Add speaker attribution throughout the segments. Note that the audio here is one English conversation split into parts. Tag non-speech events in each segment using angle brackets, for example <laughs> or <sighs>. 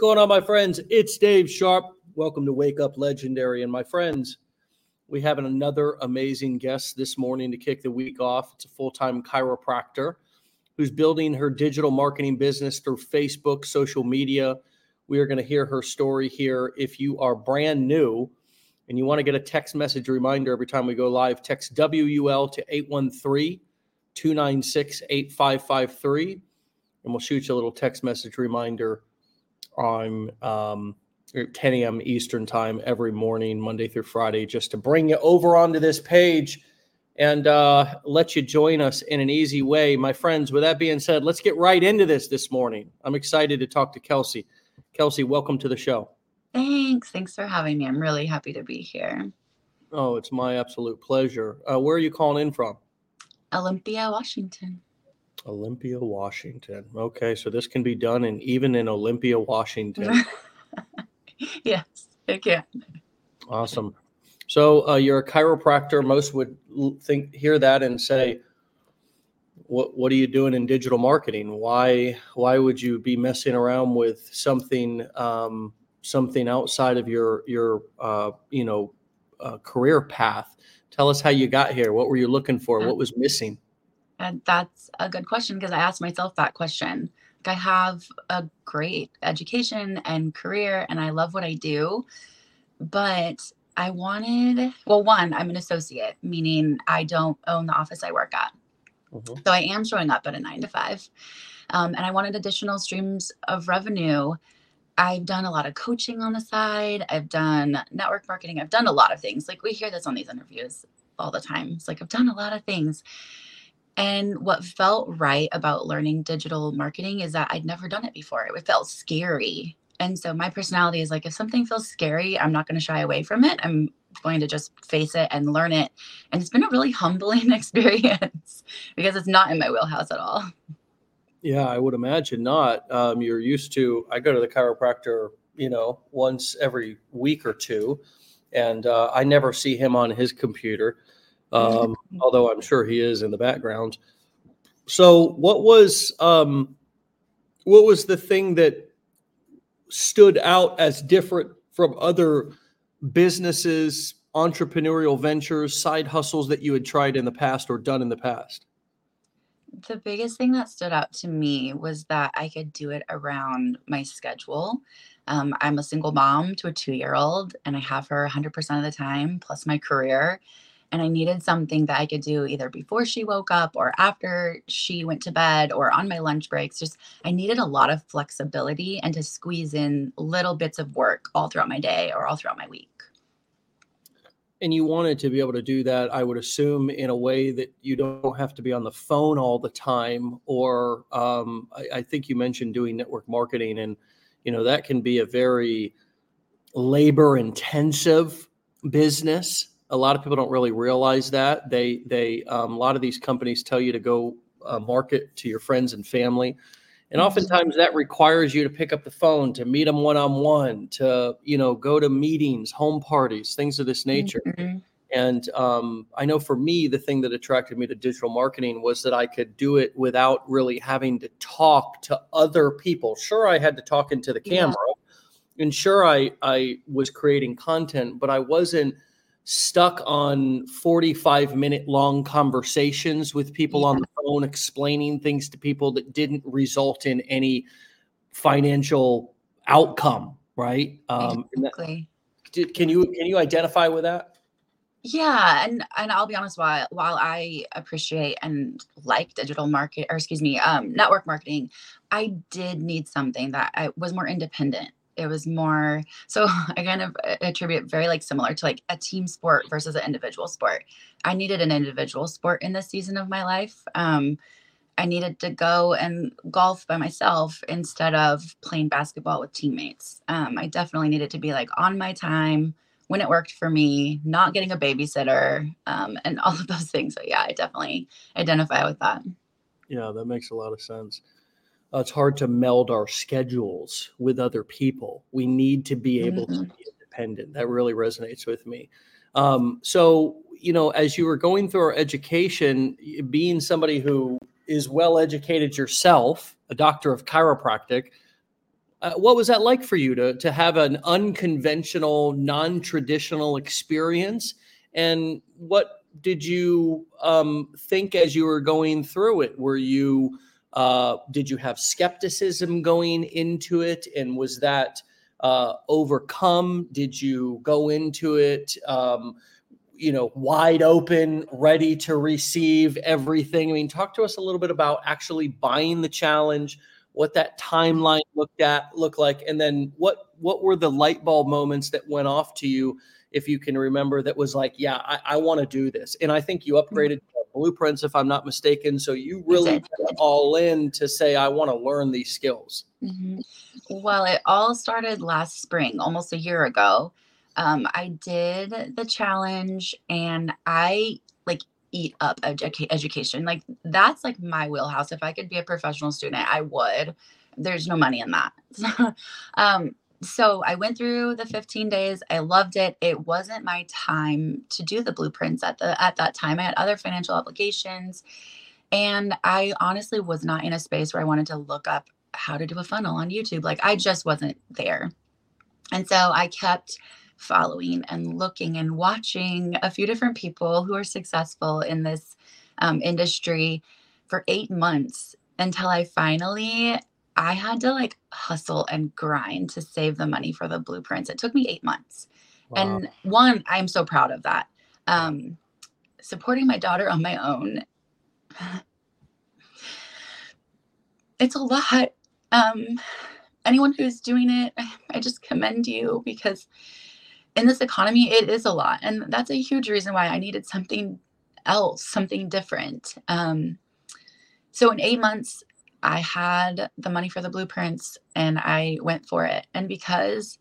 Speaker 1: Going on, my friends? It's Dave Sharpe. Welcome to Wake Up Legendary. And my friends, we have another amazing guest this morning to kick the week off. It's a full time chiropractor who's building her digital marketing business through Facebook, social media. We are going to hear her story here. If you are brand new and you want to get a text message reminder every time we go live, text WUL to 813 296 8553, and we'll shoot you a little text message reminder on um, 10 a.m. Eastern time every morning, Monday through Friday, just to bring you over onto this page and uh, let you join us in an easy way. My friends, with that being said, let's get right into this this morning. I'm excited to talk to Kelsey. Kelsey, welcome to the show.
Speaker 2: Thanks. Thanks for having me. I'm really happy to be here.
Speaker 1: Oh, it's my absolute pleasure. Uh, where are you calling in from?
Speaker 2: Olympia, Washington.
Speaker 1: Olympia, Washington. Okay, so this can be done in even in Olympia, Washington. <laughs>
Speaker 2: yes, it can.
Speaker 1: Awesome. So uh, you're a chiropractor. Most would think hear that and say, "What what are you doing in digital marketing? Why why would you be messing around with something um, something outside of your your uh, you know uh, career path?" Tell us how you got here. What were you looking for? What was missing?
Speaker 2: And that's a good question because I asked myself that question. Like I have a great education and career and I love what I do, but I wanted, well, one, I'm an associate, meaning I don't own the office I work at. Mm-hmm. So I am showing up at a nine to five. Um, and I wanted additional streams of revenue. I've done a lot of coaching on the side. I've done network marketing. I've done a lot of things. Like we hear this on these interviews all the time. It's like I've done a lot of things. And what felt right about learning digital marketing is that I'd never done it before. It felt scary. And so my personality is like, if something feels scary, I'm not going to shy away from it. I'm going to just face it and learn it. And it's been a really <laughs> humbling <laughs> experience because it's not in my wheelhouse at all.
Speaker 1: Yeah, I would imagine not. Um, you're used to, I go to the chiropractor, you know, once every week or two, and uh, I never see him on his computer um, <laughs> although I'm sure he is in the background. So, what was um, what was the thing that stood out as different from other businesses, entrepreneurial ventures, side hustles that you had tried in the past or done in the past?
Speaker 2: The biggest thing that stood out to me was that I could do it around my schedule. Um, I'm a single mom to a two year old, and I have her 100% of the time, plus my career and I needed something that I could do either before she woke up or after she went to bed or on my lunch breaks. Just I needed a lot of flexibility and to squeeze in little bits of work all throughout my day or all throughout my week.
Speaker 1: And you wanted to be able to do that, I would assume, in a way that you don't have to be on the phone all the time. Or um, I, I think you mentioned doing network marketing, and you know that can be a very labor intensive business a lot of people don't really realize that. They they um, a lot of these companies tell you to go uh, market to your friends and family. And oftentimes that requires you to pick up the phone to meet them one-on-one to you know go to meetings home parties things of this nature. Mm-hmm. and um, i know for me the thing that attracted me to digital marketing was that i could do it without really having to talk to other people. Sure i had to talk into the camera yeah. and sure i i was creating content but i wasn't stuck on 45 minute long conversations with people yeah. on the phone explaining things to people that didn't result in any financial outcome right
Speaker 2: um exactly.
Speaker 1: That, can you can you identify with that
Speaker 2: yeah and and i'll be honest while while i appreciate and like digital market or excuse me um network marketing i did need something that I was more independent it was more so <laughs> i kind of attribute very like similar to like a team sport versus an individual sport. I needed an individual sport in this season of my life um, i needed to go and golf by myself instead of playing basketball with teammates. Um, i definitely needed to be like on my time when it worked for me not getting a babysitter um, and <laughs> all of those things. So yeah i definitely identify with that.
Speaker 1: Yeah that makes a lot of sense. uh, it's hard to meld our schedules with other people. We need to be able mm-hmm. to be independent. That really resonates with me. Um, so, you know, as you were going through our education, being somebody who is well educated yourself, a doctor of chiropractic, uh, what was that like for you to to have an unconventional, non-traditional experience? And what did you um, think as you were going through it? Were you uh, did you have skepticism going into it, and was that uh, overcome? Did you go into it? Um, you know, wide open, ready to receive everything. I mean, talk to us a little bit about actually buying the challenge, what that timeline looked at looked like, and then what what were the light bulb moments that went off to you, if you can remember, that was like, yeah, I, I want to do this. And I think you
Speaker 2: Mm-hmm.
Speaker 1: upgraded blueprints, if I'm not mistaken. So you really went all in to say, I want to learn these skills.
Speaker 2: Mhm. Well, it all started last spring, almost a year ago. Um, I did the challenge and I like eat up educa- education. Like that's like my wheelhouse. If I could be a professional student, I would. There's no money in that. <laughs> um, so I went through the 15 days. I loved it. It wasn't my time to do the blueprints at the at that time. I had other financial obligations. And I honestly was not in a space where I wanted to look up how to do a funnel on YouTube. Like I just wasn't there. And so I kept following and looking and watching a few different people who are successful in this um, industry for eight months until I finally I had to like hustle and grind to save the money for the blueprints. It took me eight months.
Speaker 1: Wow.
Speaker 2: And one, I'm so proud of that. Um, supporting my daughter on my own, <sighs> it's a lot. Um, anyone who's doing it, <sighs> I just commend you because in this economy, it is a lot. And that's a huge reason why I needed something else, something different. Um, so in eight months, I had the money for the blueprints and I went for it. And because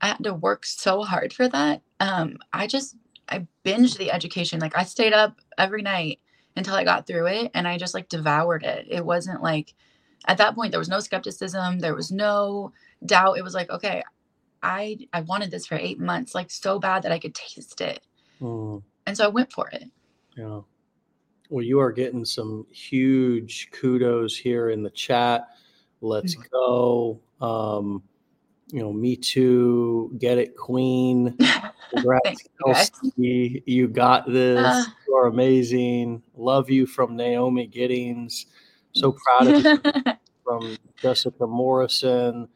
Speaker 2: I had to work so hard for that, um, I just I binged the education. Like I stayed up every night until I got through it and I just like devoured it. It wasn't like at that point there was no skepticism, there was no doubt. It was like, okay, I I wanted this for 8 months like so bad that I could taste it.
Speaker 1: Mm.
Speaker 2: And so I went for it.
Speaker 1: Yeah. Well, you are getting some huge kudos here in the chat. Let's go. Um, you know, me too. Get it, Queen. <laughs> Congrats,
Speaker 2: you.
Speaker 1: Kelsey. You got this.
Speaker 2: Uh.
Speaker 1: you are amazing. Love you from Naomi Giddings. So proud of you <laughs> from Jessica Morrison.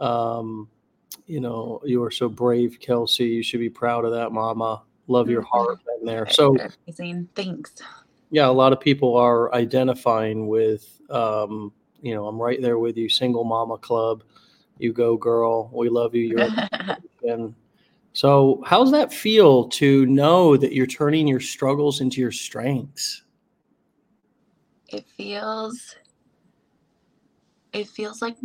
Speaker 1: Um, you know, you are so brave, Kelsey. You should be proud of that, Mama. Love your heart in there. So,
Speaker 2: amazing. Thanks.
Speaker 1: Yeah, a lot of people are identifying with, um, you know, I'm right there with you, single mama club. You go, girl. We love you. You're and <laughs> so, how's that feel to know that you're turning your struggles into your strengths?
Speaker 2: it feels it feels like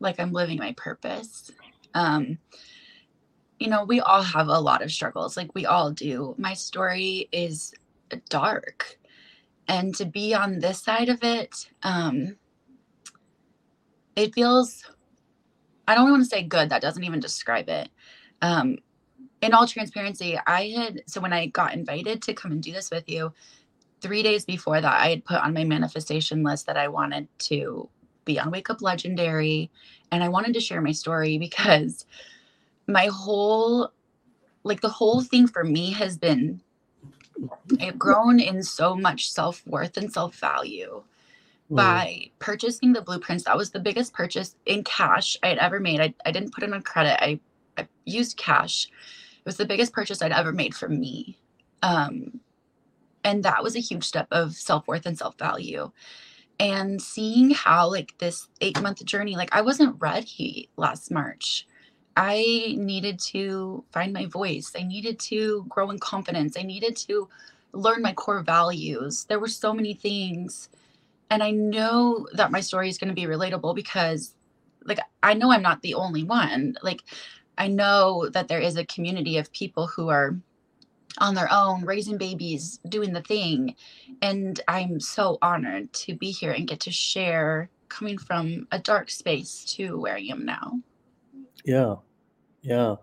Speaker 2: like i'm living my purpose um you know we all have a lot of struggles like we all do my story is dark and to be on this side of it um it feels i don't want to say good that doesn't even describe it. Um in all transparency i had so when i got invited to come and do this with you three days before that, I had put on my manifestation list that I wanted to be on Wake Up Legendary and I wanted to share my story <laughs> because my whole, like the whole thing for me has been, I've grown in so much self worth and self value
Speaker 1: Mm,
Speaker 2: by purchasing the blueprints. That was the biggest purchase in cash I had ever made. I, I didn't put it on credit, I, I used cash. It was the biggest purchase I'd ever made for me. Um, and that was a huge step of self-worth and self-value and seeing how like this eight month journey like i wasn't ready last march i needed to find my voice i needed to grow in confidence i needed to learn my core values there were so many things and i know that my story is going to be relatable because like i know i'm not the only one like i know that there is a community of people who are on their own, raising babies, doing the thing. And I'm so honored to be here and get to share coming from a dark space to where I am now.
Speaker 1: Yeah. Yeah.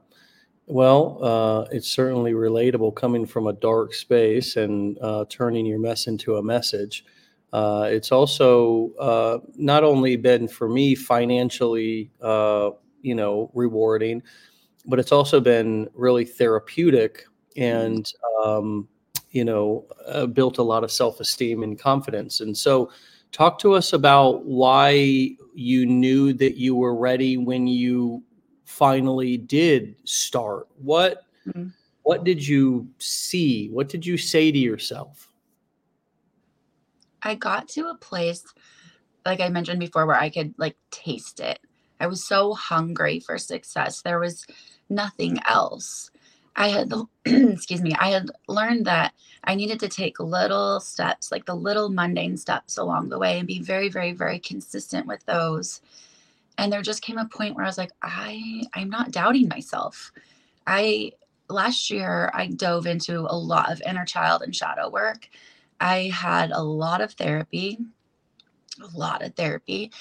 Speaker 1: Well, uh, it's certainly relatable coming from a dark space and uh, turning your mess into a message. Uh, it's also uh, not only been for me financially, uh, you know, rewarding, but it's also been really therapeutic and, um, you know, uh, built a lot of self esteem and confidence. And so, talk to us about why you knew that you were ready when you finally did start. What mm-hmm. what did you see? What did you say to yourself?
Speaker 2: I got to a place, like I mentioned before, where I could like taste it. I was so hungry for success. There was nothing else. I had, <clears throat> excuse me, I had learned that I needed to take little steps, like the little mundane steps along the way and be very, very, very consistent with those. And there just came a point where I was like, I, I'm not doubting myself. I, last year, I dove into a lot of inner child and shadow work I had a lot of therapy, a lot of therapy.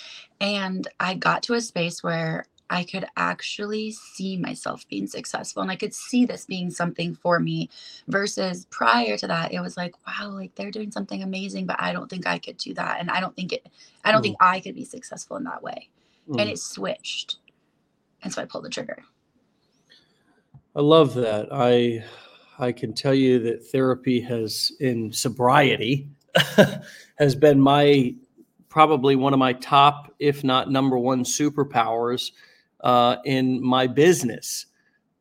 Speaker 2: And I got to a space where I could actually see myself being successful and I could see this being something for me versus prior to that it was like wow like they're doing something amazing but I don't think I could do that and I don't think it I don't mm. think I could be successful in that way mm. and it switched and so I pulled the trigger
Speaker 1: I love that I I can tell you that therapy has, in sobriety, <laughs> has been my probably one of my top, if not number one, superpowers uh, in my business.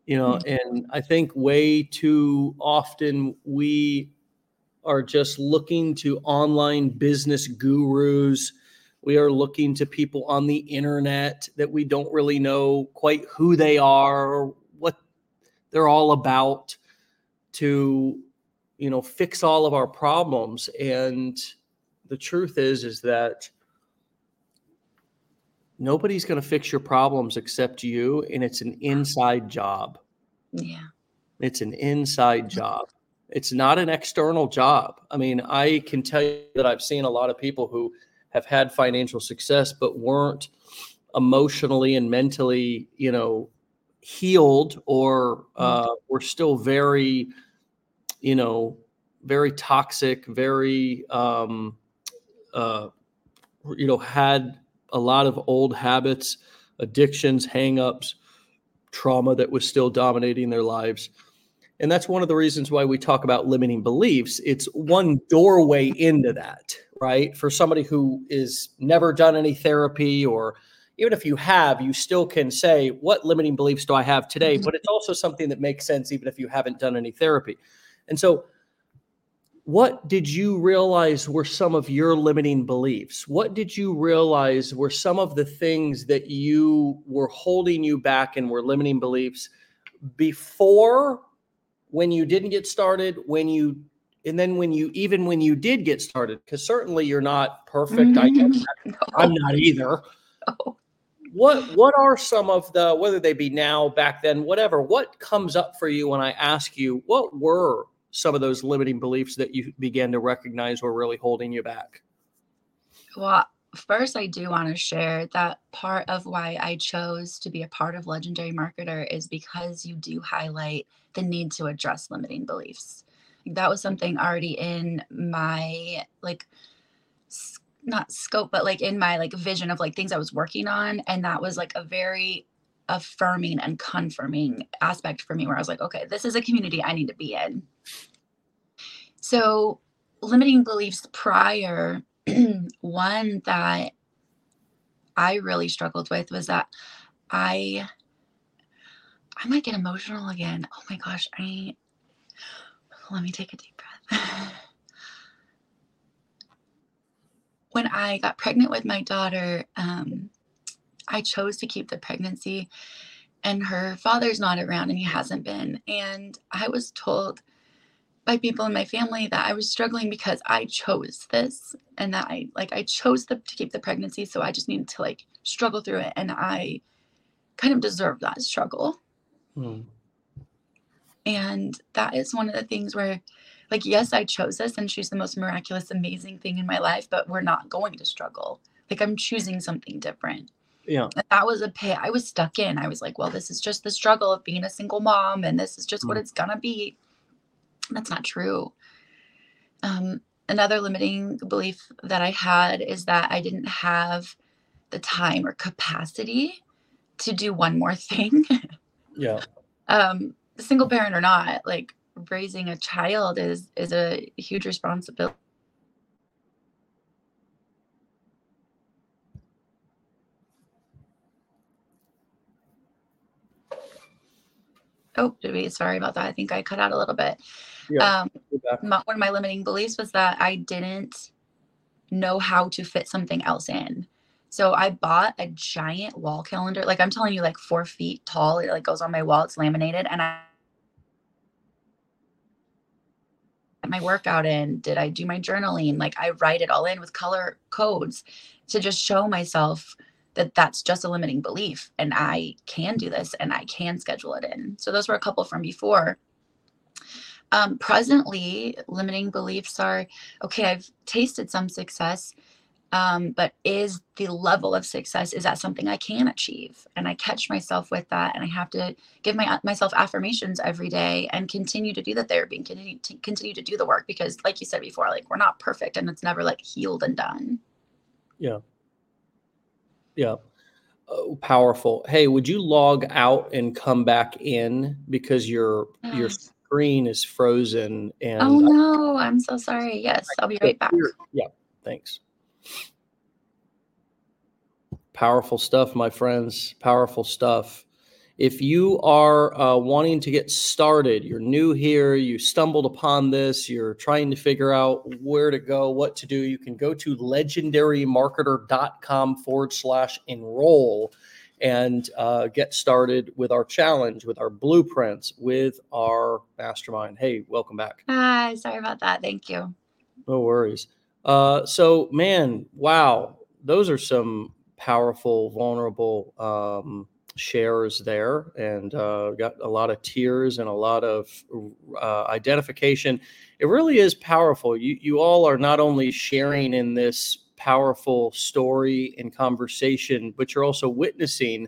Speaker 1: You know, mm-hmm. and I think way too often we are just looking to online business gurus. We are looking to people on the internet that we don't really know quite who they are or what they're all about to you know fix all of our problems. And the truth is is that nobody's going to fix your problems except you and it's an inside job.
Speaker 2: Yeah.
Speaker 1: It's an inside job. It's not an external job. I mean i can tell you that i've seen a lot of people who have had financial success but weren't emotionally and mentally you know healed or uh, were still very you know, very toxic, very, um, uh, you know, had a lot of old habits, addictions, hangups, trauma that was still dominating their lives. And that's one of the reasons why we talk about limiting beliefs. It's one doorway into that, right? For somebody who is never done any therapy or even if you have, you still can say, what limiting beliefs do I have today? Mm-hmm. But it's also something that makes sense even if you haven't done any therapy. And so, what did you realize were some of your limiting beliefs? What did you realize were some of the things that you were holding you back and were limiting beliefs before when you didn't get started, when you and then when you even when you did get started because certainly you're not perfect mm-hmm. I no. <laughs> i'm not either no. what what are some of the whether they be now back then whatever what comes up for you when i ask you what were some of those limiting beliefs that you began to recognize were really holding you back?
Speaker 2: Well, first, I do want to share that part of why I chose to be a part of Legendary Marketer is because you do highlight the need to address limiting beliefs. That was something already in my like not scope but like in my like vision of like things I was working on and that was like a very affirming and confirming aspect for me where I was like, okay, this is a community I need to be in. So, limiting beliefs prior, <clears throat> one that I really struggled with was that I I might get emotional again. Oh my gosh, I let me take a deep breath. <sighs> when I got pregnant with my daughter, um, I chose to keep the pregnancy and her father's not around and he hasn't been. And I was told by people in my family that I was struggling because I chose this and that I like I chose the, to keep the pregnancy so I just needed to like struggle through it and I kind of deserve that struggle. Hmm. And that is one of the things where like yes I chose this and she's the most miraculous amazing thing in my life but we're not going to struggle. Like I'm choosing something different
Speaker 1: yeah
Speaker 2: that was a pit i was stuck in i was like well this is just the struggle of being a single mom and this is just mm. what it's gonna be that's not true um another limiting belief that I had is that I didn't have the time or capacity to do one more <laughs> thing.
Speaker 1: Yeah.
Speaker 2: um, single parent or not, like raising a child is is a huge responsibility. Oh, did we? Sorry about that. I think I cut out a little bit.
Speaker 1: Yeah.
Speaker 2: Um, my, one of my limiting beliefs was that I didn't know how to fit something else in. So I bought a giant wall calendar. Like I'm telling you, like four feet tall. It like goes on my wall. It's laminated, and I my workout in? Did I do my journaling? Like I write it all in with color codes to just show myself that that's just a limiting belief and I can do this and I can schedule it in. So those were a couple from before. Um, presently, limiting beliefs are okay, I've tasted some success, um, but is the level of success is that something I can achieve? And I catch myself with that, and I have to give my myself affirmations every day and continue to do the therapy and continue to continue to do the work because, like you said before, like we're not perfect and it's never like healed and done.
Speaker 1: Yeah. Yeah. Oh, powerful. Hey, would you log out and come back in because your your screen is frozen and
Speaker 2: Oh
Speaker 1: I-
Speaker 2: no, I'm so sorry. Yes, I'll be right back.
Speaker 1: Yeah, thanks. Powerful stuff, my friends. Powerful stuff. If you are uh, wanting to get started, you're new here, you stumbled upon this, you're trying to figure out where to go, what to do, you can go to legendarymarketer.com forward slash enroll and uh, get started with our challenge, with our blueprints, with our mastermind. Hey, welcome back.
Speaker 2: Hi, sorry about that. Thank you.
Speaker 1: No worries. Uh, so, man, wow, those are some powerful, vulnerable um, shares there, and uh, got a lot of tears and a lot of uh, identification. It really is powerful. You you all are not only sharing in this powerful story and conversation, but you're also witnessing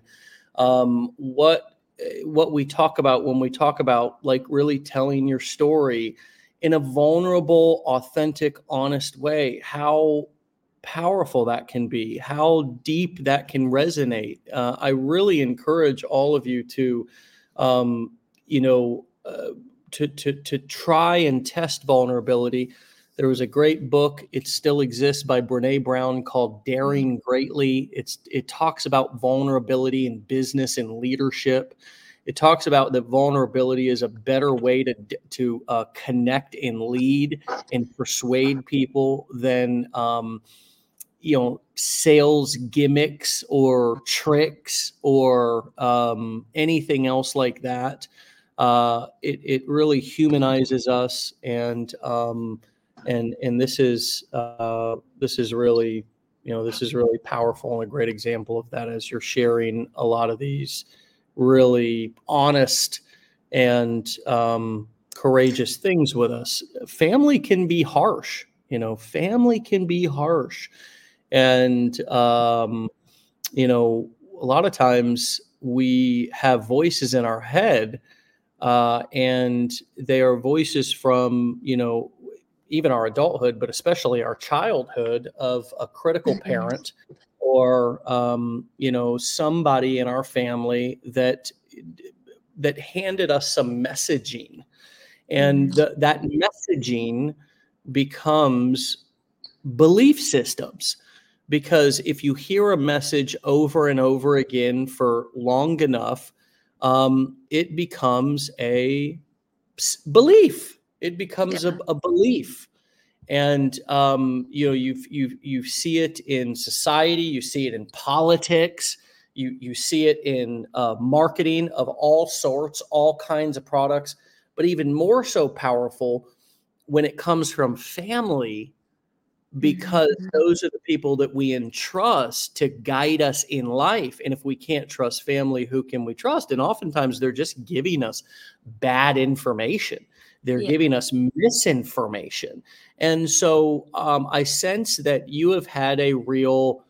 Speaker 1: um, what what we talk about when we talk about like really telling your story in a vulnerable, authentic, honest way. How powerful that can be, how deep that can resonate. Uh, I really encourage all of you to, um, you know, uh, to, to, to try and test vulnerability. There was a great book, it still exists by Brene Brown called Daring Greatly. It's it talks about vulnerability in business and leadership. It talks about that vulnerability is a better way to to uh, connect and lead and persuade people than um, you know sales gimmicks or tricks or um, anything else like that. Uh, it it really humanizes us and um, and and this is uh, this is really you know this is really powerful and a great example of that as you're sharing a lot of these really honest and um, courageous things with us. Family can be harsh, you know, family can be harsh. And, um, you know, a lot of times we have voices in our head, uh, and they are voices from, you know, even our adulthood, but especially our childhood of a critical parent or um, you know somebody in our family that that handed us some messaging. And th- that messaging becomes belief systems. Because if you hear a message over and over again for long enough um, it becomes a belief. It becomes
Speaker 2: Yeah.
Speaker 1: a, a belief and um, you know you you you see it in society you see it in politics you you see it in uh, marketing of all sorts all kinds of products. But even more so powerful when it comes from family because
Speaker 2: Mhm.
Speaker 1: those are the people that we entrust to guide us in life. And if we can't trust family who can we trust? And oftentimes they're just giving us bad information they're
Speaker 2: Yeah.
Speaker 1: giving us misinformation and so um, i sense that you have had a real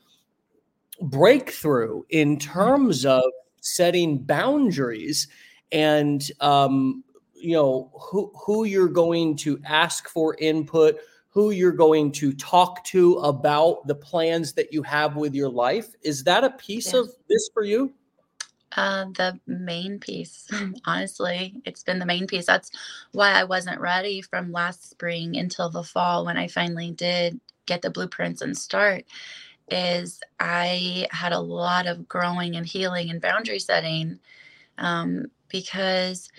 Speaker 1: breakthrough in terms of setting boundaries and um, you know who who you're going to ask for input who you're going to talk to about the plans that you have with your life. Is that a piece of this for you?
Speaker 2: Uh, the main piece, honestly, it's been the main piece. That's why I wasn't ready from last spring until the fall when I finally did get the blueprints and start. Is I had a lot of growing and healing and boundary setting um, because,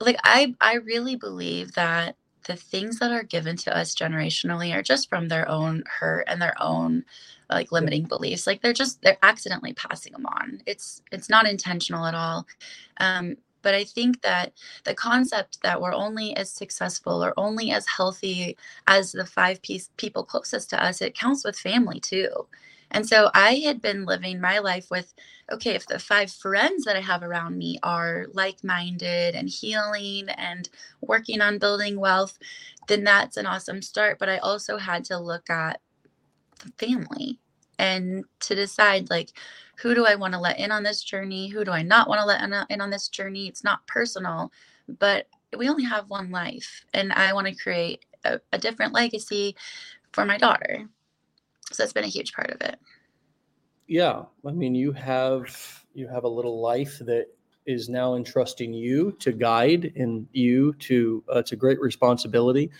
Speaker 2: like, I I really believe that the things that are given to us generationally are just from their own hurt and their own like limiting beliefs like they're just they're accidentally passing them on. It's it's not intentional at all. Um, but i think that the concept that we're only as successful or only as healthy as the five piece people closest to us it counts with family too and so I had been living my life with okay, if the five friends that I have around me are like minded and healing and working on building wealth, then that's an awesome start. But I also had to look at the family and to decide like, who do I want to let in on this journey? Who do I not want to let in on this journey? It's not personal, but we only have one life. And I want to create a, a different legacy for my daughter so that's been a huge part of it.
Speaker 1: Yeah i mean you have you have a little life that is now entrusting you to guide and you to uh, it's a great responsibility.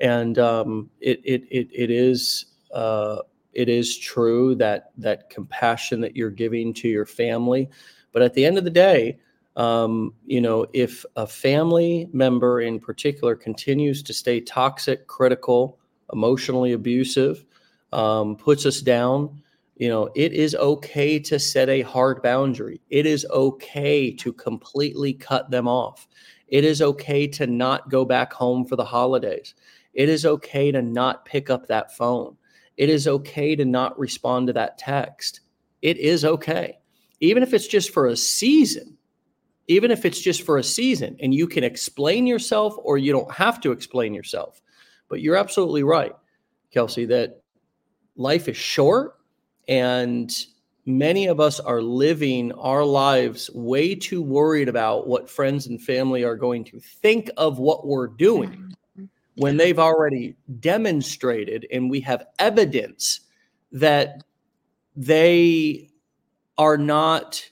Speaker 1: And um, it, it it it is uh, it is true that that compassion that you're giving to your family. But at the end of the day um, you know if a family member in particular continues to stay toxic critical emotionally abusive um, puts us down, you know, it is okay to set a hard boundary. It is okay to completely cut them off. It is okay to not go back home for the holidays. It is okay to not pick up that phone. It is okay to not respond to that text. It is okay. Even if it's just for a season, even if it's just for a season and you can explain yourself or you don't have to explain yourself. But you're absolutely right, Kelsey, that life is short and many of us are living our lives way too worried about what friends and family are going to think of what we're doing when they've already demonstrated and we have evidence that they are not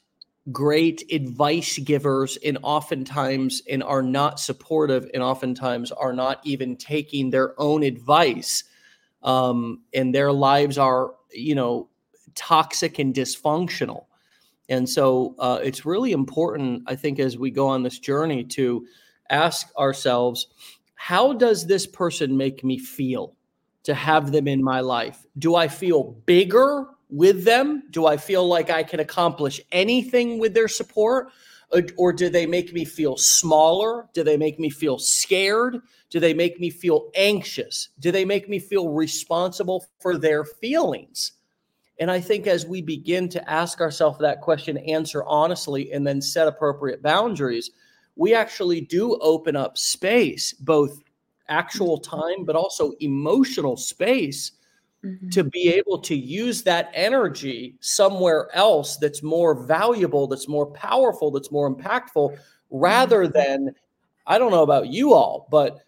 Speaker 1: great advice givers and oftentimes and are not supportive and oftentimes are not even taking their own advice um, and their lives are, you know, toxic and dysfunctional. And so uh, it's really important, I think, as we go on this journey to ask ourselves, how does this person make me feel to have them in my life? Do I feel bigger with them? Do I feel like I can accomplish anything with their support? Uh, or do they make me feel smaller? Do they make me feel scared? Do they make me feel anxious? Do they make me feel responsible for their feelings? And I think as we begin to ask ourselves that question, answer honestly, and then set appropriate boundaries, we actually do open up space, both actual time, but also emotional space mm-hmm. to be able to use that energy somewhere else that's more valuable, that's more powerful, that's more impactful, rather mm-hmm. than, I don't know about you all, but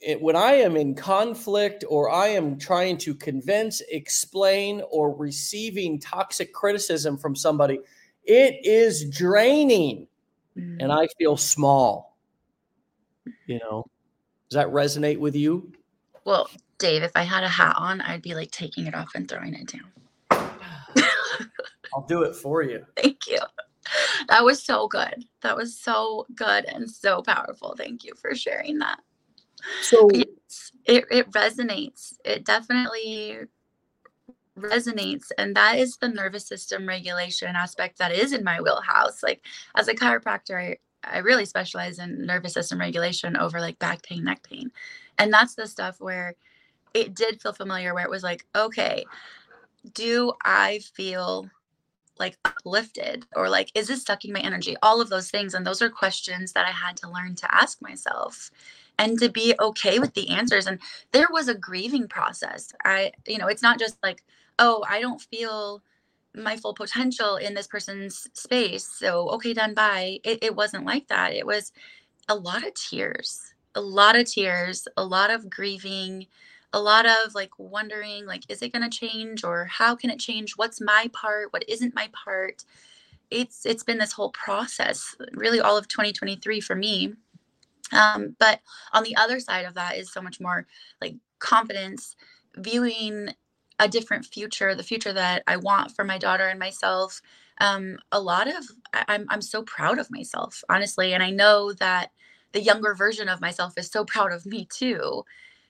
Speaker 1: it, when I am in conflict or I am trying to convince, explain, or receiving toxic criticism from somebody, it is draining mm-hmm. and I feel small. <laughs> You know, does that resonate with you?
Speaker 2: Well, Dave, if I had a hat on, I'd be like taking it off and throwing it down.
Speaker 1: I'll do it for you. <laughs>
Speaker 2: Thank you. That was so good. That was so good and so powerful. Thank you for sharing that. So it, it resonates. It definitely resonates. And that is the nervous system regulation aspect that is in my wheelhouse. Like as a chiropractor, I, I really specialize in nervous system regulation over like back pain, neck pain. And that's the stuff where it did feel familiar where it was like, okay, do I feel like uplifted or like is this sucking my energy? All of those things. And those are questions that I had to learn to ask myself and to be okay with the answers. And there was a grieving process. I, you know, it's not just like, oh, I don't feel my full potential in this person's space. So, okay, done, bye. It, it wasn't like that. It was a lot of tears, a lot of tears, a lot of grieving, a lot of like wondering like is it going to change or how can it change? What's my part? What isn't my part? It's it's been this whole process really all of 2023 for me. Um, but on the other side of that is so much more like confidence viewing a different future the future that i want for my daughter and myself. Um, a lot of I, I'm, I'm so proud of myself honestly and i know that the younger version of myself is so proud of me too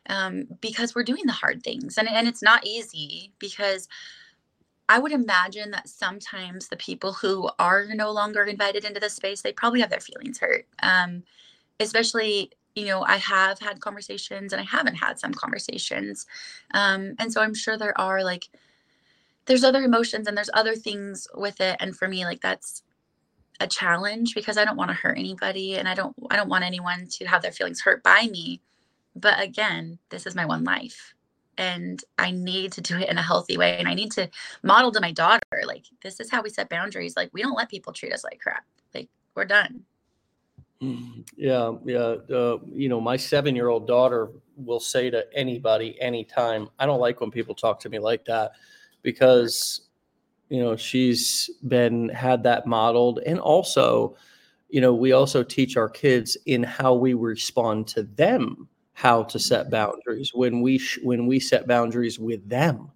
Speaker 2: um, because we're doing the hard things and, and it's not easy because I would imagine that sometimes the people who are no longer invited into the space, they probably have their feelings hurt. Um, especially, you know, I have had conversations and I haven't had some conversations. Um, and so I'm sure there are like, there's other emotions and there's other things with it. And for me, like that's a challenge because I don't want to hurt anybody and I don't, I don't want anyone to have their feelings hurt by me. But again, this is my one life and I need to do it in a healthy way. And I need to model to my daughter, like, this is how we set boundaries. Like, we don't let people treat us like crap. Like, we're done.
Speaker 1: Mm, yeah, yeah. Uh, you know, my seven year old daughter will say to anybody, anytime, I don't like when people talk to me like that because, you know, she's been had that modeled. And also, you know, we also teach our kids in how we respond to them how to set boundaries. When we sh- when we set boundaries with them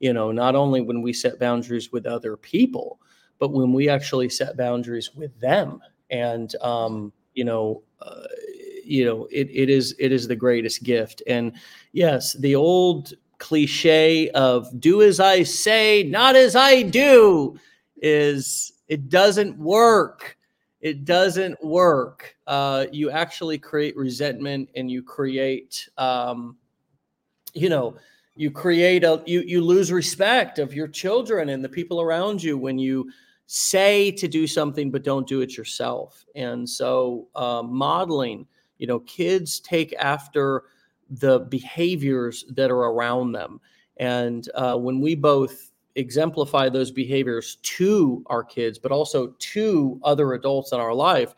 Speaker 1: you know not only when we set boundaries with other people but when we actually set boundaries with them. And um, you know uh, you know it, it is it is the greatest gift. And yes the old cliche of do as i say not as i do is it doesn't work it doesn't work. Uh, you actually create resentment and you create, um, you know, you create a you you lose respect of your children and the people around you when you say to do something but don't do it yourself. And so, uh, modeling, you know, kids take after the behaviors that are around them. And uh, when we both exemplify those behaviors to our kids, but also to other adults in our life,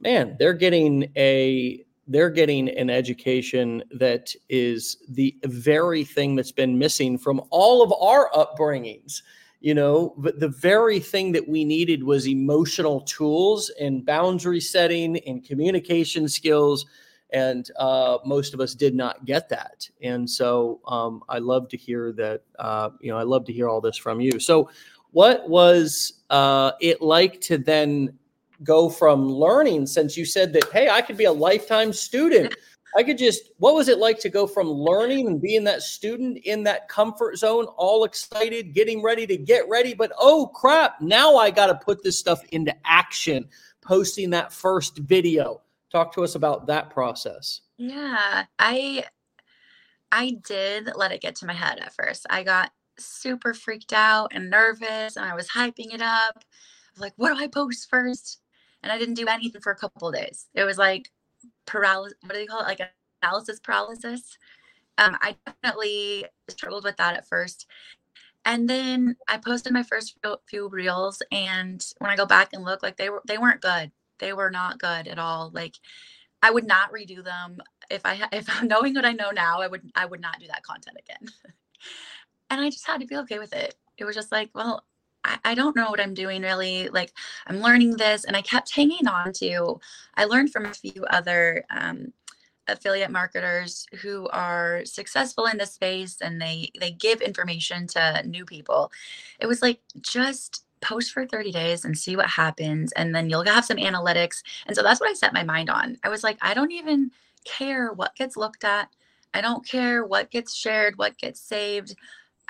Speaker 1: man, they're getting a they're getting an education that is the very thing that's been missing from all of our upbringings. You know but the very thing that we needed was emotional tools and boundary setting and communication skills and uh, most of us did not get that. And so um, I love to hear that. Uh, you know, I love to hear all this from you. So, what was uh, it like to then go from learning? Since you said that, hey, I could be a lifetime student. I could just. What was it like to go from learning and being that student in that comfort zone, all excited, getting ready to get ready, but oh crap, now I got to put this stuff into action. Posting that first video Talk to us about that process.
Speaker 2: Yeah, I I did let it get to my head at first. I got super freaked out and nervous and I was hyping it up. like, what do I post first? And I didn't do anything for a couple days. It was like paralysis, what do they call it? Like analysis paralysis. Um, I definitely struggled with that at first. And then I posted my first few reels, and when I go back and look, like they were they weren't good. They were not good at all. Like I would not redo them if I <laughs> if I'm knowing what I know now, I would I would not do that content again. <laughs> and I just had to be okay with it. It was just like, well, I, don't know what I'm doing really. Like I'm learning this, and I kept hanging on to. I learned from a few other um, affiliate marketers who are successful in this space, and they they give information to new people. It was like just post for 30 days and see what happens and then you'll have some analytics. And so that's what i set my mind on. I was like i don't even care what gets looked at. I don't care what gets shared what gets saved.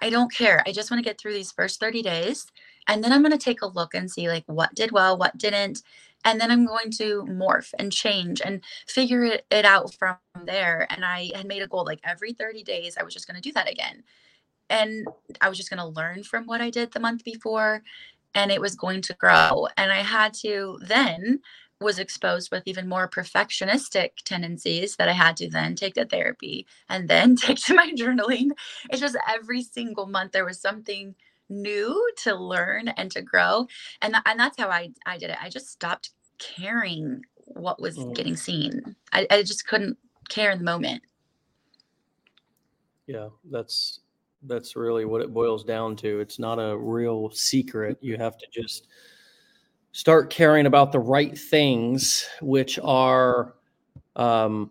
Speaker 2: I don't care. I just want to get through these first 30 days and then i'm going to take a look and see like what did well what didn't and then i'm going to morph and change and figure it, it out from there. And i had made a goal like every 30 days i was just going to do that again. And I was just going to learn from what I did the month before and it was going to grow. And I had to then was exposed with even more perfectionistic tendencies that I had to then take to therapy and then <laughs> take to my journaling. It's just every single month there was something new to learn and to grow. And, th- and that's how I, I did it. I just stopped caring what was mm. getting seen. I, I just couldn't care in the moment.
Speaker 1: Yeah, that's that's really what it boils down to. It's not a real secret. You have to just start caring about the right things, which are um,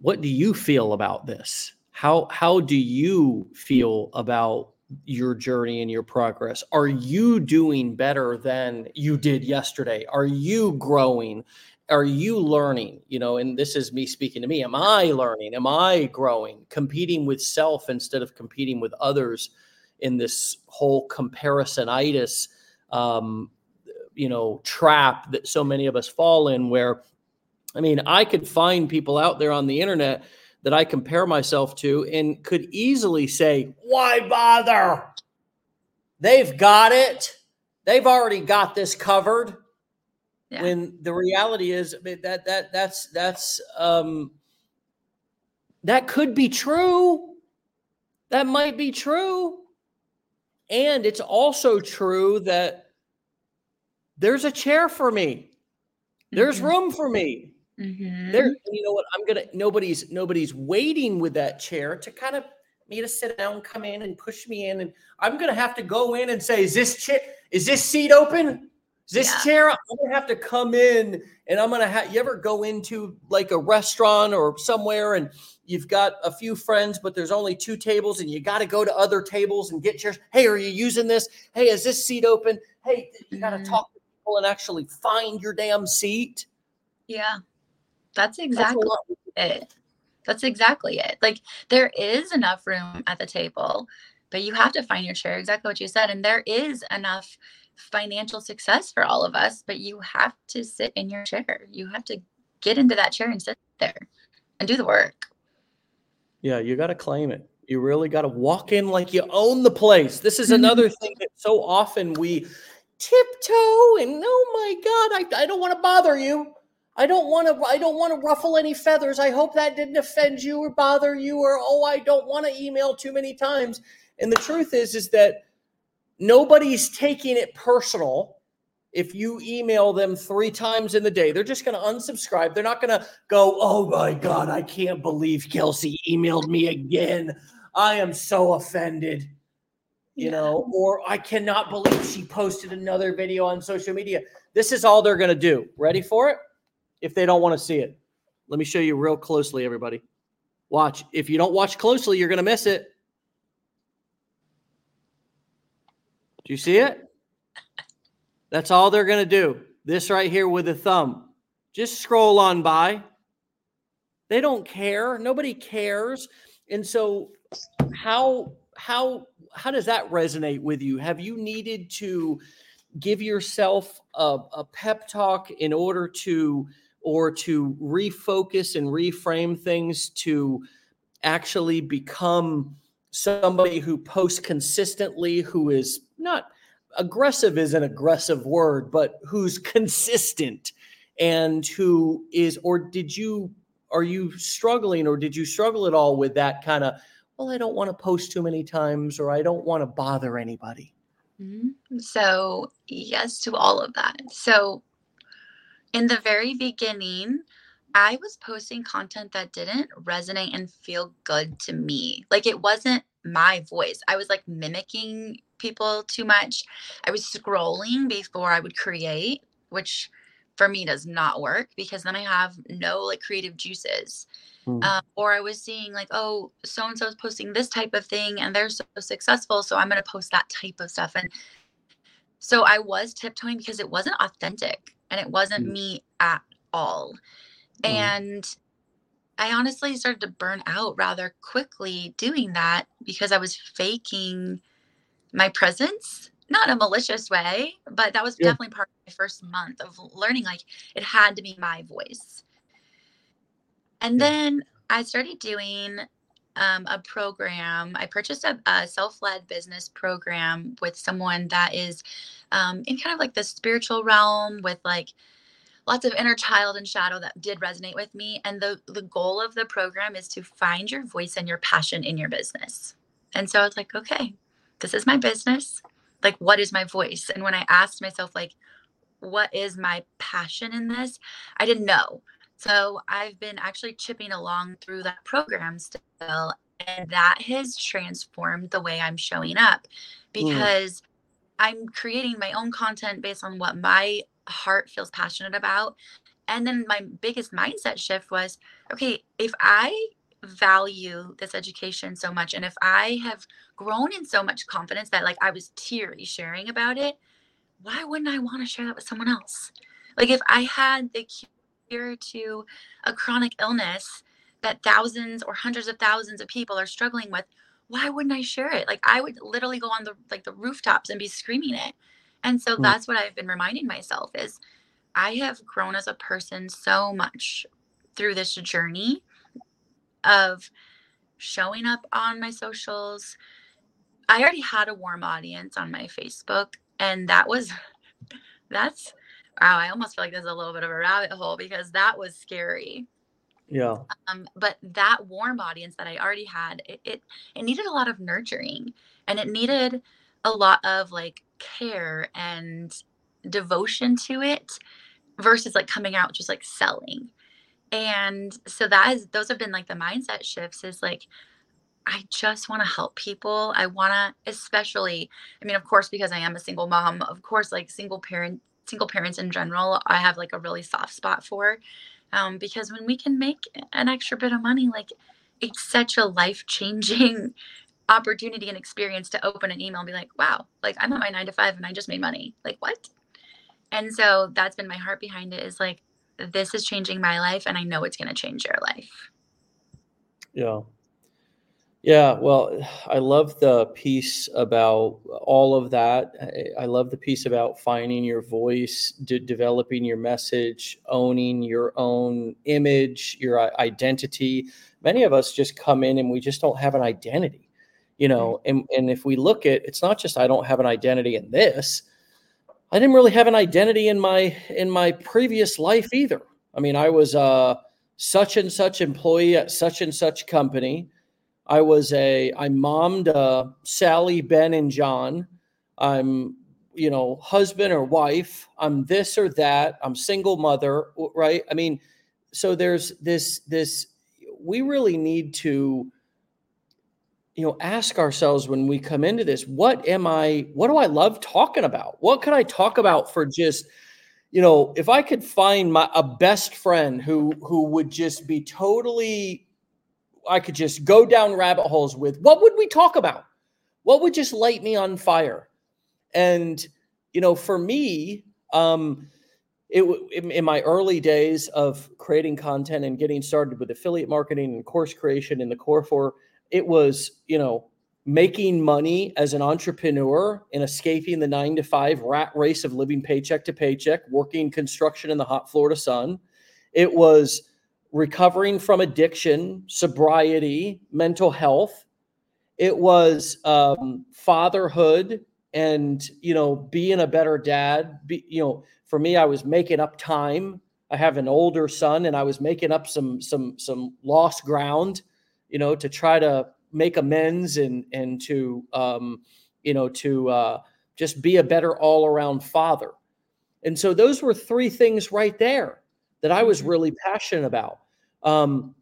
Speaker 1: what do you feel about this? How how do you feel about your journey and your progress? Are you doing better than you did yesterday? Are you growing? Are you learning? You know, and this is me speaking to me. Am I learning? Am I growing? Competing with self instead of competing with others in this whole comparisonitis um, you know trap that so many of us fall in where i mean i could find people out there on the internet that i compare myself to and could easily say why bother they've got it they've already got this covered yeah. when the reality is that that that's that's um that could be true that might be true and it's also true that there's a chair for me. There's mm-hmm. room for me. Mm-hmm. There, you know what? I'm gonna. Nobody's nobody's waiting with that chair to kind of me to sit down, come in, and push me in, and I'm gonna have to go in and say, "Is this chair? Is this seat open? Is this yeah. chair?" I'm gonna have to come in, and I'm gonna have. You ever go into like a restaurant or somewhere, and you've got a few friends, but there's only two tables, and you got to go to other tables and get chairs. Hey, are you using this? Hey, is this seat open? Hey, you got to mm-hmm. talk to people and actually find your damn seat.
Speaker 2: Yeah. That's exactly That's it. That's exactly it. Like there is enough room at the table, but you have to find your chair, exactly what you said. And there is enough financial success for all of us, but you have to sit in your chair. You have to get into that chair and sit there and do the work.
Speaker 1: Yeah, you got to claim it. You really got to walk in like you own the place. This is another <laughs> thing that so often we tiptoe and oh my god I, I don't want to bother you i don't want to i don't want to ruffle any feathers i hope that didn't offend you or bother you or oh i don't want to email too many times and the truth is is that nobody's taking it personal if you email them three times in the day they're just going to unsubscribe they're not going to go oh my god i can't believe kelsey emailed me again i am so offended you yeah. know, or I cannot believe she posted another video on social media. This is all they're going to do. Ready for it? If they don't want to see it, let me show you real closely, everybody. Watch. If you don't watch closely, you're going to miss it. Do you see it? That's all they're going to do. This right here with a thumb. Just scroll on by. They don't care. Nobody cares. And so, how how how does that resonate with you? Have you needed to give yourself a, a pep talk in order to or to refocus and reframe things to actually become somebody who posts consistently, who is not aggressive is an aggressive word, but who's consistent and who is, or did you, are you struggling or did you struggle at all with that kind of well, I don't want to post too many times or I don't want to bother anybody?
Speaker 2: Mm-hmm. So, yes to all of that. So, in the very beginning, I was posting content that didn't resonate and feel good to me. Like it wasn't my voice. I was like mimicking people too much. I was scrolling before I would create, which for me does not work because then I have no like creative juices. Mm. Um, or I was seeing like, oh, so and so is posting this type of thing and they're so successful. So I'm going to post that type of stuff. And so I was tiptoeing because it wasn't authentic and it wasn't mm. me at all. Mm. And I honestly started to burn out rather quickly doing that because I was faking my presence, not a malicious way, but that was yeah. definitely part of my first month of learning like it had to be my voice. And then I started doing um, a program. I purchased a, a self led business program with someone that is um, in kind of like the spiritual realm with like lots of inner child and shadow that did resonate with me. And the, the goal of the program is to find your voice and your passion in your business. And so I was like, okay, this is my business. Like, what is my voice? And when I asked myself, like, what is my passion in this? I didn't know So I've been actually chipping along through that program still, and that has transformed the way I'm showing up
Speaker 1: Mm.
Speaker 2: because I'm creating my own content based on what my heart feels passionate about. And then my biggest mindset shift was okay, if I value this education so much, and if I have grown in so much confidence that like I was teary sharing about it, why wouldn't I want to share that with someone else? Like if I had the cure to a chronic illness that thousands or hundreds of thousands of people are struggling with, why wouldn't I share it? Like I would literally go on the like the rooftops and be screaming it. And so
Speaker 1: Mm.
Speaker 2: that's what I've been reminding myself is I have grown as a person so much through this journey of showing up on my socials. I already had a warm audience on my Facebook and that was <laughs> that's wow, I almost feel like this is a little bit of a rabbit hole because that was scary.
Speaker 1: Yeah.
Speaker 2: Um, but that warm audience that I already had, it, it it needed a lot of nurturing and it needed a lot of like care and devotion to it versus like coming out just like selling. And so that is those have been like the mindset shifts is like I just want to help people. I want to especially I mean of course because I am a single mom, of course like single parent single parents in general, I have like a really soft spot for um, because when we can make an extra bit of money, like it's such a life changing opportunity and experience to open an email and be like, wow, like I'm at my nine to five and I just made money. Like, what? And so that's been my heart behind it is like, this is changing my life and I know it's going to change your life.
Speaker 1: Yeah. Yeah, well, I love the piece about all of that. I, love the piece about finding your voice, de- developing your message, owning your own image, your identity. Many of us just come in and we just don't have an identity, you know. And and if we look at, it's not just I don't have an identity in this. I didn't really have an identity in my in my previous life either. I mean, I was a such and such employee at such and such company. I was a I mommed uh, Sally, Ben, and John. I'm you know husband or wife. I'm this or that. I'm single mother, right? I mean, so there's this this. We really need to you know ask ourselves when we come into this what am i what do i love talking about? What could i talk about for just you know if i could find my a best friend who who would just be totally i could just go down rabbit holes with what would we talk about? What would just light me on fire? And you know for me um it in, in my early days of creating content and getting started with affiliate marketing and course creation in the core four it was you know making money as an entrepreneur and escaping the nine to five rat race of living paycheck to paycheck working construction in the hot florida sun. It was recovering from addiction sobriety mental health. It was um, fatherhood and you know being a better dad. Be, you know for me i was making up time. I have an older son and i was making up some some some lost ground you know to try to make amends and and to um you know to uh just be a better all around father and so those were three things right there that i was
Speaker 2: Mhm.
Speaker 1: really passionate about um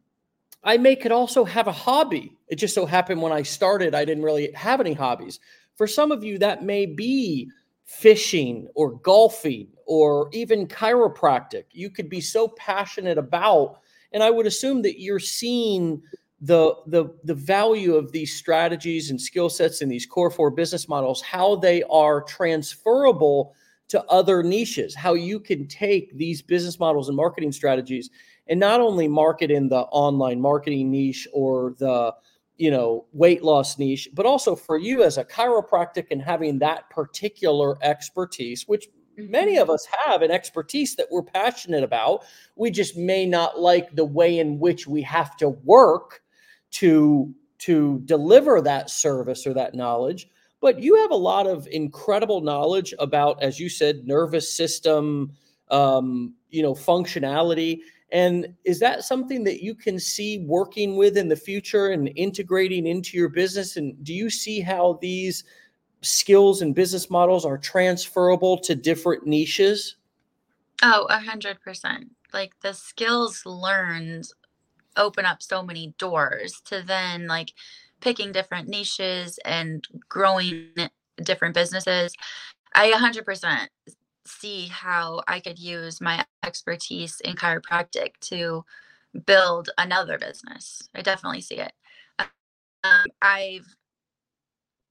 Speaker 1: I may could also have a hobby. It just so happened when I started, I didn't really have any hobbies. For some of you, that may be fishing or golfing or even chiropractic. You could be so passionate about, and I would assume that you're seeing the the the value of these strategies and skill sets and these core four business models, how they are transferable to other niches, how you can take these business models and marketing strategies and not only market in the online marketing niche or the you know weight loss niche but also for you as a chiropractic and having that particular expertise which many mm-hmm. of us have an expertise that we're passionate about. We just may not like the way in which we have to work to to deliver that service or that knowledge but you have a lot of incredible knowledge about as you said nervous system um, you know functionality and is that something that you can see working with in the future and integrating into your business? And do you see how these skills and business models are transferable to different niches?
Speaker 2: Oh, a hundred percent. like the skills learned open up so many doors to then like picking different niches and growing different businesses. I 100% see how I could use my expertise in chiropractic to build another business. I definitely see it. Um, I've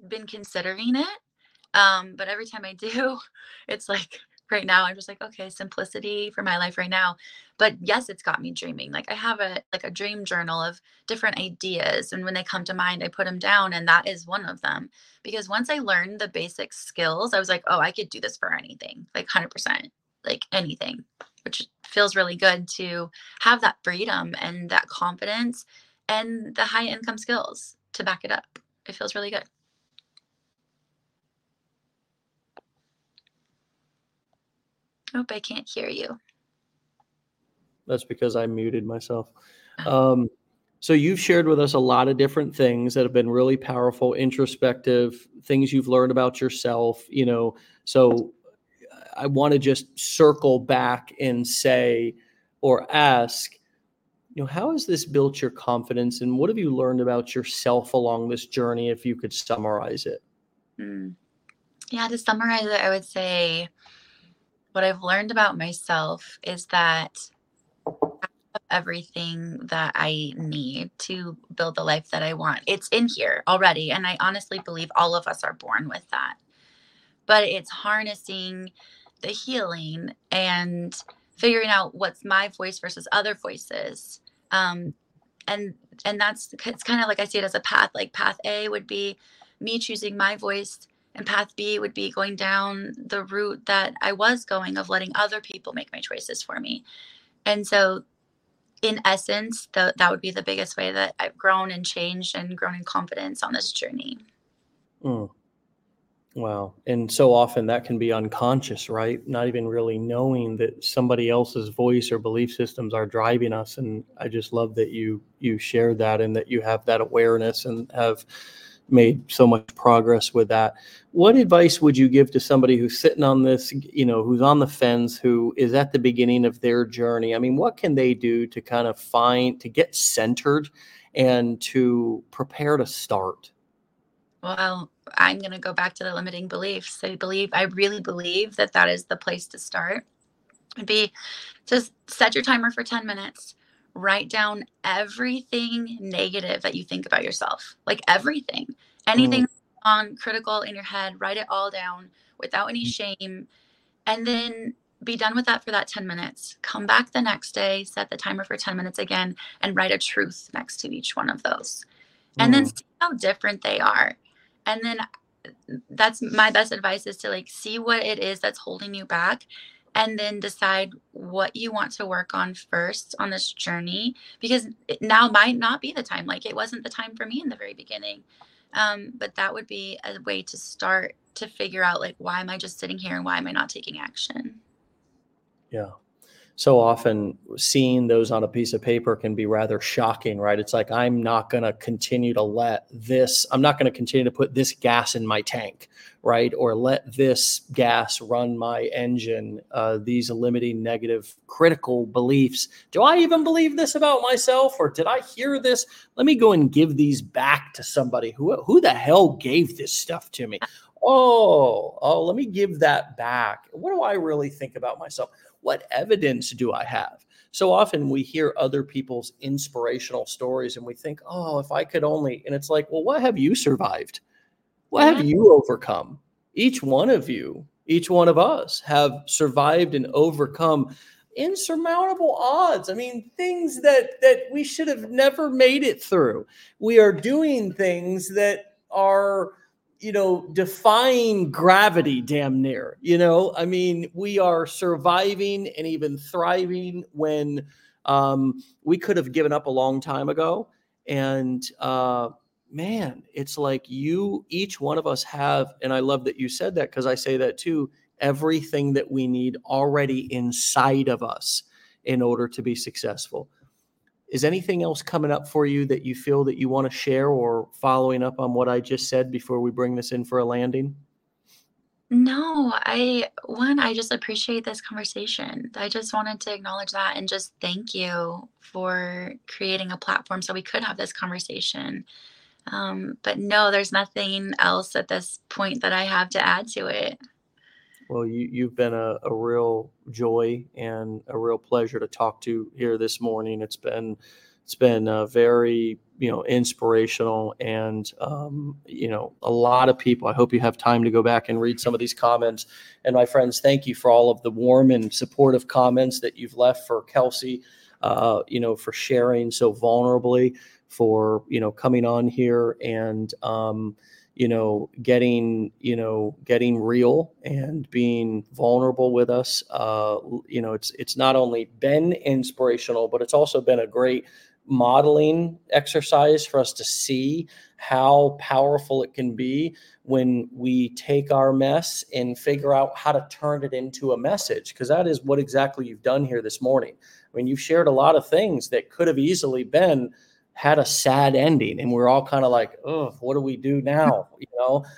Speaker 2: been considering it, um, but every time I do, <laughs> it's like right now i'm just like okay simplicity for my life right now. But yes it's got me dreaming like i have a like a dream journal of different ideas and when they come to mind i put them down and that is one of them. Because once i learned the basic skills i was like oh i could do this for anything like 100% like anything which feels really good to have that freedom and that confidence and the high income skills to back it up. It feels really good Nope, I can't hear you.
Speaker 1: That's because I muted myself. Oh. Um, so you've shared with us a lot of different things that have been really powerful, introspective things you've learned about yourself. You know, so I want to just circle back and say, or ask, you know, how has this built your confidence, and what have you learned about yourself along this journey? If you could summarize it.
Speaker 2: Mm. Yeah, to summarize it, I would say what I've learned about myself is that everything that I need to build the life that I want. It's in here already. And I honestly believe all of us are born with that. But it's harnessing the healing and figuring out what's my voice versus other voices. Um, and and that's it's kind of like I see it as a path. Like path A would be me choosing my voice and path B would be going down the route that I was going of letting other people make my choices for me. And so, in essence, the, that would be the biggest way that I've grown and changed and grown in confidence on this journey.
Speaker 1: Mm. Wow. And so often that can be unconscious, right? Not even really knowing that somebody else's voice or belief systems are driving us. And I just love that you you share that and that you have that awareness and have made so much progress with that. What advice would you give to somebody who's sitting on this, you know, who's on the fence, who is at the beginning of their journey? I mean, what can they do to kind of find, to get centered and to prepare to start?
Speaker 2: Well, I'm going to go back to the limiting beliefs. I believe, I really believe that that is the place to start. Would be just set your timer for 10 minutes write down everything negative that you think about yourself like everything anything mm. on critical in your head write it all down without any mm. shame and then be done with that for that 10 minutes come back the next day set the timer for 10 minutes again and write a truth next to each one of those and mm. then see how different they are and then that's my best advice is to like see what it is that's holding you back and then decide what you want to work on first on this journey because now might not be the time. Like it wasn't the time for me in the very beginning. Um, but that would be a way to start to figure out like why am i just sitting here and why am i not taking action?
Speaker 1: Yeah so often seeing those on a piece of paper can be rather shocking, right? It's like, I'm not going to continue to let this, I'm not going to continue to put this gas in my tank, right? Or let this gas run my engine. Uh, these limiting negative critical beliefs. Do I even believe this about myself? Or did I hear this? Let me go and give these back to somebody. Who, who the hell gave this stuff to me? Oh, oh, let me give that back. What do I really think about myself? What evidence do I have? So often we hear other people's inspirational stories and we think, oh, if I could only, and it's like, well, what have you survived? What have you overcome? Each one of you, each one of us have survived and overcome insurmountable odds. I mean, things that that we should have never made it through. We are doing things that are you know, defying gravity damn near. You know, I mean, we are surviving and even thriving when um, we could have given up a long time ago. And uh, man, it's like you, each one of us have, and I love that you said that because I say that too, everything that we need already inside of us in order to be successful. Is anything else coming up for you that you feel that you want to share or following up on what I just said before we bring this in for a landing?
Speaker 2: No, I one, I just appreciate this conversation. I just wanted to acknowledge that and just thank you for creating a platform so we could have this conversation. Um, but no, there's nothing else at this point that I have to add to it.
Speaker 1: Well, you, you've been a, a real joy and a real pleasure to talk to here this morning. It's been it's been uh, very you know inspirational and um, you know a lot of people i hope you have time to go back and read some of these comments and my friends thank you for all of the warm and supportive comments that you've left for kelsey uh, you know for sharing so vulnerably for you know coming on here and um, you know getting you know getting real and being vulnerable with us uh, you know it's it's not only been inspirational but it's also been a great modeling exercise for us to see how powerful it can be when we take our mess and figure out how to turn it into a message because that is what exactly you've done here this morning. I mean you've shared a lot of things that could have easily been had a sad ending and we're all kind of like oh what do we do now? You know? <laughs>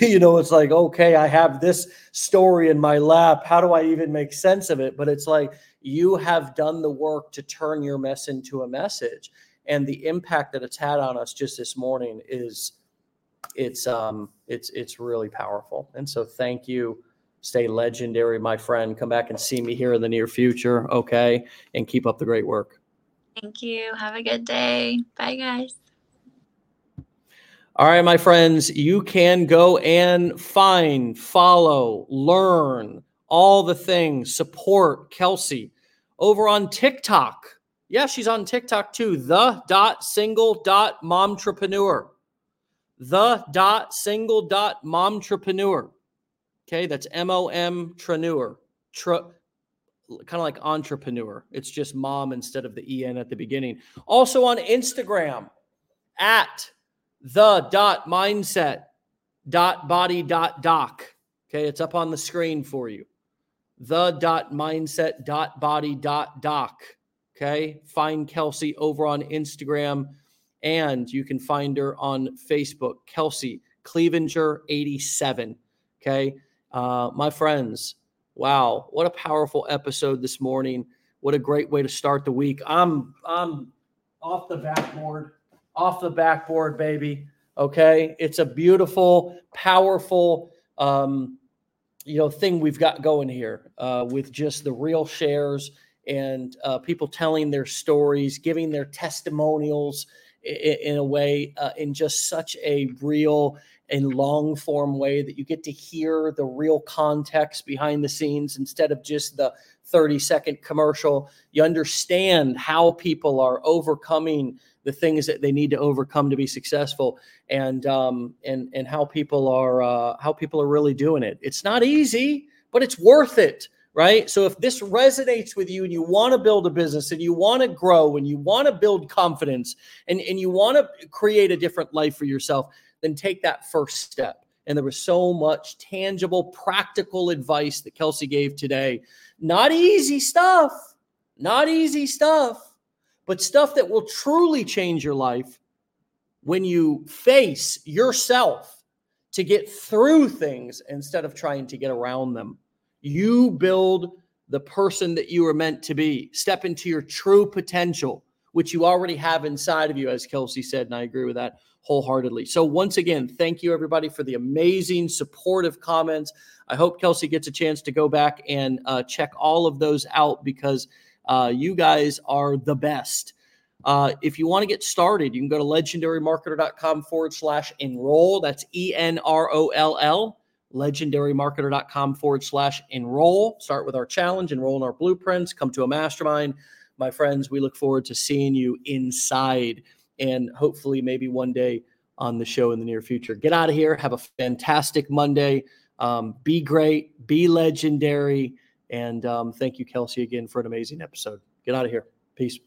Speaker 1: You know it's like okay i have this story in my lap. How do i even make sense of it? But it's like you have done the work to turn your mess into a message and the impact that it's had on us just this morning is it's um it's it's really powerful. And so thank you. Stay legendary my friend. Come back and see me here in the near future okay? And keep up the great work
Speaker 2: thank you have a good day bye guys
Speaker 1: all right my friends you can go and find follow learn all the things support kelsey over on TikTok. Yeah, she's on TikTok too. The dot single dot momtrepreneur. The dot single dot momtrepreneur. Okay, that's M O M treneur. Kind of like entrepreneur. It's just mom instead of the en at the beginning. Also on Instagram at the dot mindset dot body dot doc. Okay, it's up on the screen for you The dot mindset dot body dot doc. Okay. Find Kelsey over on Instagram and you can find her on Facebook, Kelsey Clevenger87. Okay. Uh, my friends, wow, what a powerful episode this morning. What a great way to start the week. I'm I'm off the backboard, off the backboard, baby. Okay. It's a beautiful, powerful, um, you know thing we've got going here uh, with just the real shares and uh, people telling their stories, giving their testimonials in, in a way, uh, in just such a real and long form way that you get to hear the real context behind the scenes instead of just the 30 second commercial. You understand how people are overcoming the things that they need to overcome to be successful and um, and and how people are uh, how people are really doing it it's not easy but it's worth it right so if this resonates with you and you want to build a business and you want to grow and you want to build confidence and, and you want to create a different life for yourself then take that first step. And there was so much tangible practical advice that kelsey gave today. Not easy stuff. Not easy stuff. But stuff that will truly change your life when you face yourself to get through things instead of trying to get around them. You build the person that you are meant to be. Step into your true potential, which you already have inside of you, as Kelsey said. And I agree with that wholeheartedly. So, once again, thank you everybody for the amazing supportive comments. I hope Kelsey gets a chance to go back and uh, check all of those out because uh, you guys are the best. Uh, if you want to get started, you can go to legendarymarketer.com forward slash enroll. That's E N R O L L, legendarymarketer.com forward slash enroll. Start with our challenge, enroll in our blueprints, come to a mastermind. My friends, we look forward to seeing you inside and hopefully maybe one day on the show in the near future. Get out of here. Have a fantastic Monday. Um, be great, be legendary. And um, thank you, Kelsey, again for an amazing episode. Get out of here. Peace.